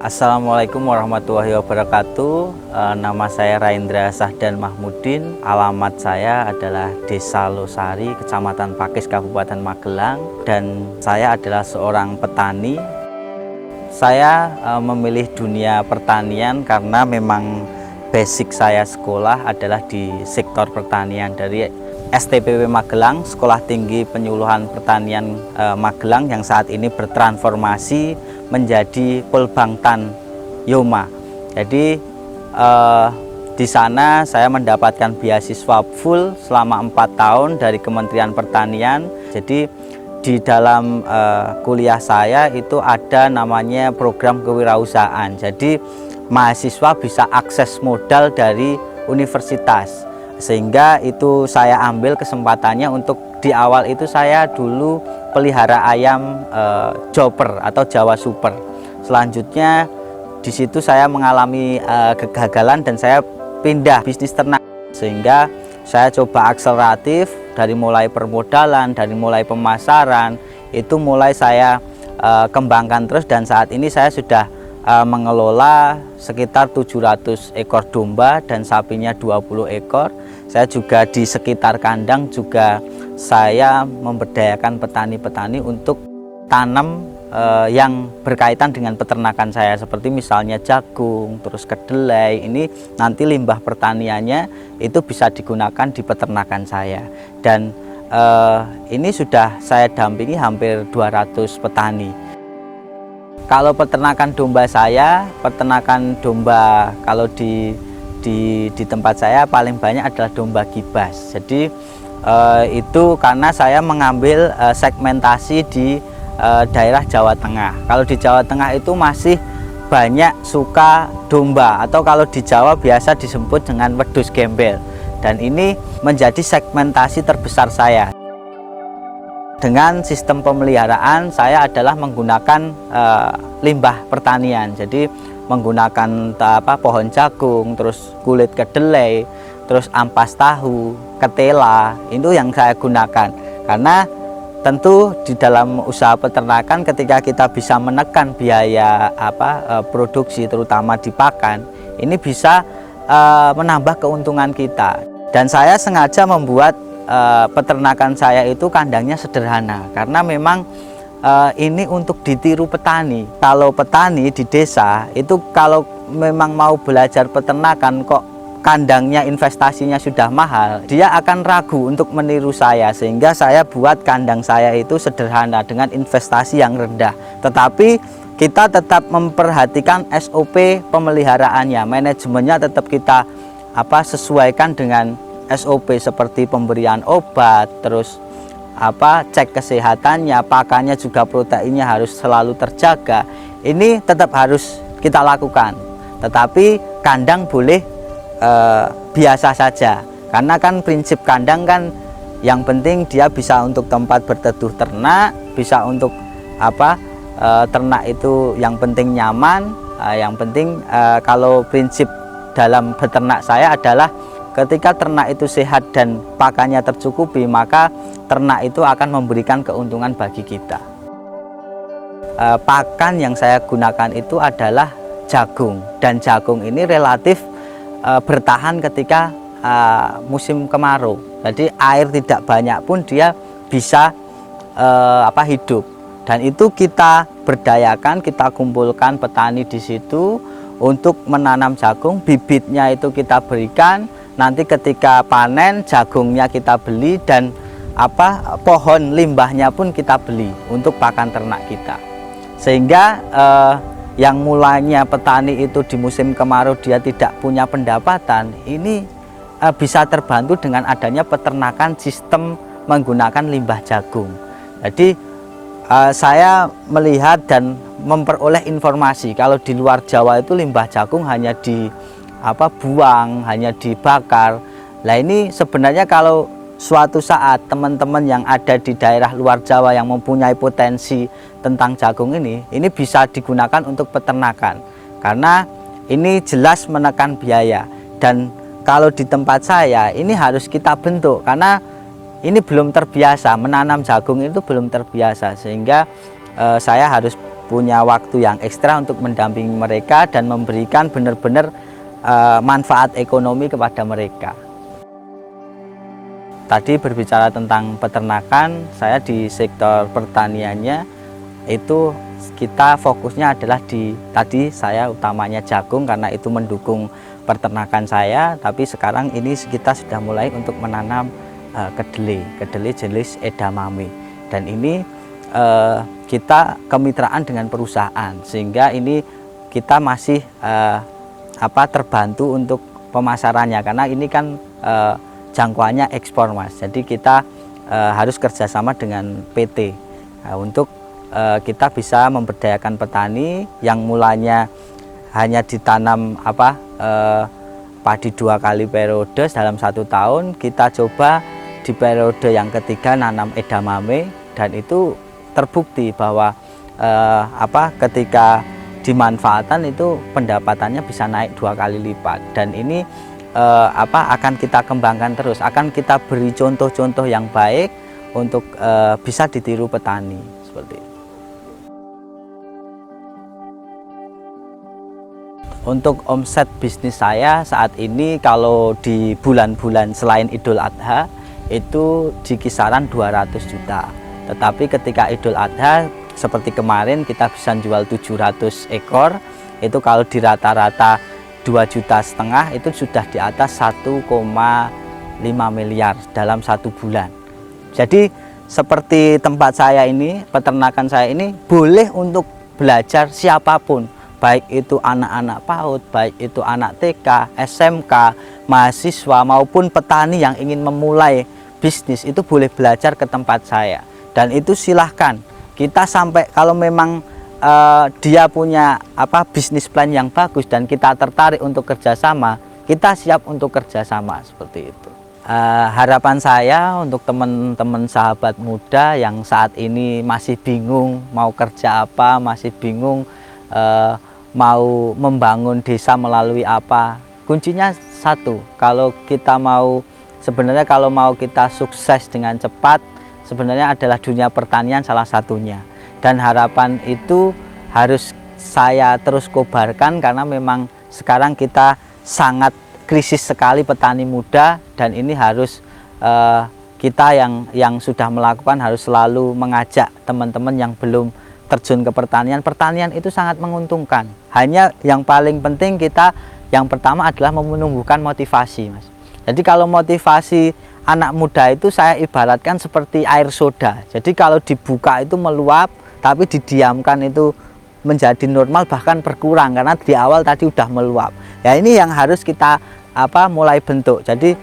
Assalamualaikum warahmatullahi wabarakatuh. E, nama saya Raindra Sahdan Mahmudin. Alamat saya adalah Desa Losari, Kecamatan Pakis, Kabupaten Magelang. Dan saya adalah seorang petani. Saya e, memilih dunia pertanian karena memang basic saya sekolah adalah di sektor pertanian dari STPW Magelang, Sekolah Tinggi Penyuluhan Pertanian e, Magelang yang saat ini bertransformasi menjadi Polbangtan Yoma. Jadi eh, di sana saya mendapatkan beasiswa full selama empat tahun dari Kementerian Pertanian. Jadi di dalam eh, kuliah saya itu ada namanya program kewirausahaan. Jadi mahasiswa bisa akses modal dari universitas sehingga itu saya ambil kesempatannya untuk di awal itu saya dulu pelihara ayam e, joper atau Jawa Super. Selanjutnya di situ saya mengalami e, kegagalan dan saya pindah bisnis ternak sehingga saya coba akseleratif dari mulai permodalan, dari mulai pemasaran itu mulai saya e, kembangkan terus dan saat ini saya sudah e, mengelola sekitar 700 ekor domba dan sapinya 20 ekor saya juga di sekitar kandang juga saya memberdayakan petani-petani untuk tanam eh, yang berkaitan dengan peternakan saya seperti misalnya jagung, terus kedelai. Ini nanti limbah pertaniannya itu bisa digunakan di peternakan saya. Dan eh, ini sudah saya dampingi hampir 200 petani. Kalau peternakan domba saya, peternakan domba kalau di di, di tempat saya paling banyak adalah domba gibas. Jadi eh, itu karena saya mengambil eh, segmentasi di eh, daerah Jawa Tengah. Kalau di Jawa Tengah itu masih banyak suka domba atau kalau di Jawa biasa disebut dengan wedus gembel. Dan ini menjadi segmentasi terbesar saya. Dengan sistem pemeliharaan saya adalah menggunakan uh, limbah pertanian. Jadi menggunakan apa pohon jagung, terus kulit kedelai, terus ampas tahu, ketela, itu yang saya gunakan. Karena tentu di dalam usaha peternakan ketika kita bisa menekan biaya apa e, produksi terutama di pakan, ini bisa e, menambah keuntungan kita. Dan saya sengaja membuat e, peternakan saya itu kandangnya sederhana karena memang uh, ini untuk ditiru petani. Kalau petani di desa itu kalau memang mau belajar peternakan kok kandangnya investasinya sudah mahal, dia akan ragu untuk meniru saya sehingga saya buat kandang saya itu sederhana dengan investasi yang rendah. Tetapi kita tetap memperhatikan SOP pemeliharaannya, manajemennya tetap kita apa sesuaikan dengan SOP seperti pemberian obat, terus apa cek kesehatannya, pakannya juga proteinnya harus selalu terjaga. Ini tetap harus kita lakukan. Tetapi kandang boleh eh, biasa saja. Karena kan prinsip kandang kan yang penting dia bisa untuk tempat berteduh ternak, bisa untuk apa eh, ternak itu yang penting nyaman, eh, yang penting eh, kalau prinsip dalam beternak saya adalah Ketika ternak itu sehat dan pakannya tercukupi, maka ternak itu akan memberikan keuntungan bagi kita. E, pakan yang saya gunakan itu adalah jagung dan jagung ini relatif e, bertahan ketika e, musim kemarau. Jadi air tidak banyak pun dia bisa e, apa hidup. Dan itu kita berdayakan, kita kumpulkan petani di situ untuk menanam jagung, bibitnya itu kita berikan nanti ketika panen jagungnya kita beli dan apa pohon limbahnya pun kita beli untuk pakan ternak kita. Sehingga eh, yang mulanya petani itu di musim kemarau dia tidak punya pendapatan ini eh, bisa terbantu dengan adanya peternakan sistem menggunakan limbah jagung. Jadi eh, saya melihat dan memperoleh informasi kalau di luar Jawa itu limbah jagung hanya di apa buang hanya dibakar. Lah ini sebenarnya kalau suatu saat teman-teman yang ada di daerah luar Jawa yang mempunyai potensi tentang jagung ini ini bisa digunakan untuk peternakan. Karena ini jelas menekan biaya. Dan kalau di tempat saya ini harus kita bentuk. Karena ini belum terbiasa menanam jagung itu belum terbiasa. Sehingga eh, saya harus punya waktu yang ekstra untuk mendampingi mereka dan memberikan benar-benar uh, manfaat ekonomi kepada mereka. Tadi berbicara tentang peternakan, saya di sektor pertaniannya itu kita fokusnya adalah di tadi saya utamanya jagung karena itu mendukung peternakan saya, tapi sekarang ini kita sudah mulai untuk menanam uh, kedelai, kedelai jenis edamame. Dan ini uh, kita kemitraan dengan perusahaan sehingga ini kita masih uh, apa terbantu untuk pemasarannya. Karena ini kan uh, jangkauannya ekspor mas. Jadi kita e, harus kerjasama dengan PT nah, untuk e, kita bisa memberdayakan petani yang mulanya hanya ditanam apa e, padi dua kali periode dalam satu tahun kita coba di periode yang ketiga nanam edamame. Dan itu terbukti bahwa e, apa ketika dimanfaatkan itu pendapatannya bisa naik dua kali lipat dan ini eh, apa akan kita kembangkan terus akan kita beri contoh-contoh yang baik untuk eh, bisa ditiru petani seperti itu. Untuk omset bisnis saya saat ini kalau di bulan-bulan selain Idul Adha itu di kisaran 200 juta. Tetapi ketika Idul Adha seperti kemarin kita bisa jual 700 ekor. Itu kalau di rata-rata 2 juta setengah itu sudah di atas 1,5 miliar dalam satu bulan. Jadi seperti tempat saya ini peternakan saya ini boleh untuk belajar siapa pun. Baik itu anak-anak PAUD baik itu anak TK, SMK, mahasiswa maupun petani yang ingin memulai bisnis itu boleh belajar ke tempat saya. Dan itu silahkan kita sampai kalau memang uh, dia punya apa bisnis plan yang bagus dan kita tertarik untuk kerjasama, kita siap untuk kerjasama seperti itu. Uh, harapan saya untuk teman-teman sahabat muda yang saat ini masih bingung mau kerja apa, masih bingung uh, mau membangun desa melalui apa, kuncinya satu. Kalau kita mau sebenarnya kalau mau kita sukses dengan cepat, sebenarnya adalah dunia pertanian salah satunya dan harapan itu harus saya terus kobarkan karena memang sekarang kita sangat krisis sekali petani muda dan ini harus uh, kita yang yang sudah melakukan harus selalu mengajak teman-teman yang belum terjun ke pertanian. Pertanian itu sangat menguntungkan. Hanya yang paling penting kita yang pertama adalah menumbuhkan motivasi, Mas. Jadi kalau motivasi anak muda itu saya ibaratkan seperti air soda. Jadi kalau dibuka itu meluap, tapi didiamkan itu menjadi normal bahkan berkurang karena di awal tadi udah meluap. Ya ini yang harus kita apa mulai bentuk. Jadi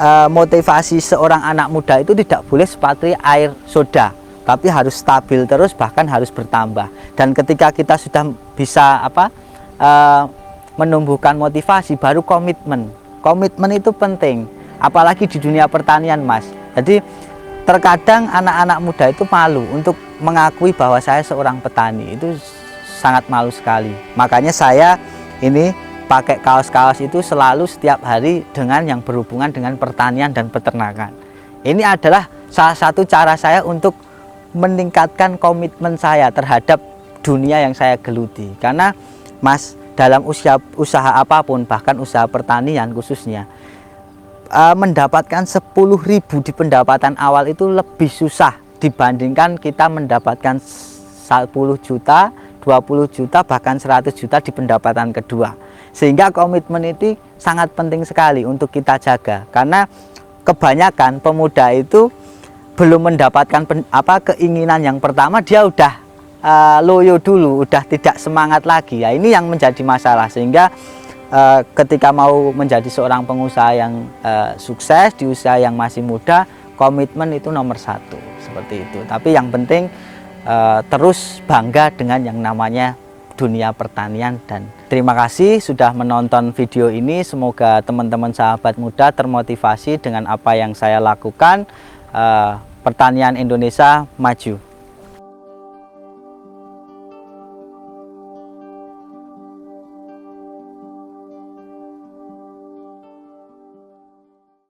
eh, motivasi seorang anak muda itu tidak boleh seperti air soda tapi harus stabil terus bahkan harus bertambah. Dan ketika kita sudah bisa apa eh, menumbuhkan motivasi baru komitmen. Komitmen itu penting apalagi di dunia pertanian mas. Jadi terkadang anak-anak muda itu malu untuk mengakui bahwa saya seorang petani. Itu sangat malu sekali. Makanya saya ini pakai kaos-kaos itu selalu setiap hari dengan yang berhubungan dengan pertanian dan peternakan. Ini adalah salah satu cara saya untuk meningkatkan komitmen saya terhadap dunia yang saya geluti. Karena mas dalam usia usaha apa pun bahkan usaha pertanian khususnya uh, mendapatkan 10.000 di pendapatan awal itu lebih susah dibandingkan kita mendapatkan 10 juta, 20 juta, bahkan 100 juta di pendapatan kedua. Sehingga komitmen itu sangat penting sekali untuk kita jaga. Karena kebanyakan pemuda itu belum mendapatkan pen, apa keinginan yang pertama dia udah uh, loyo dulu, udah tidak semangat lagi. Ya ini yang menjadi masalah sehingga uh, ketika mau menjadi seorang pengusaha yang uh, sukses di usia yang masih muda komitmen itu nomor satu seperti itu. Tapi yang penting uh, terus bangga dengan yang namanya dunia pertanian. Dan terima kasih sudah menonton video ini. Semoga teman-teman sahabat muda termotivasi dengan apa yang saya lakukan. Uh, pertanian Indonesia maju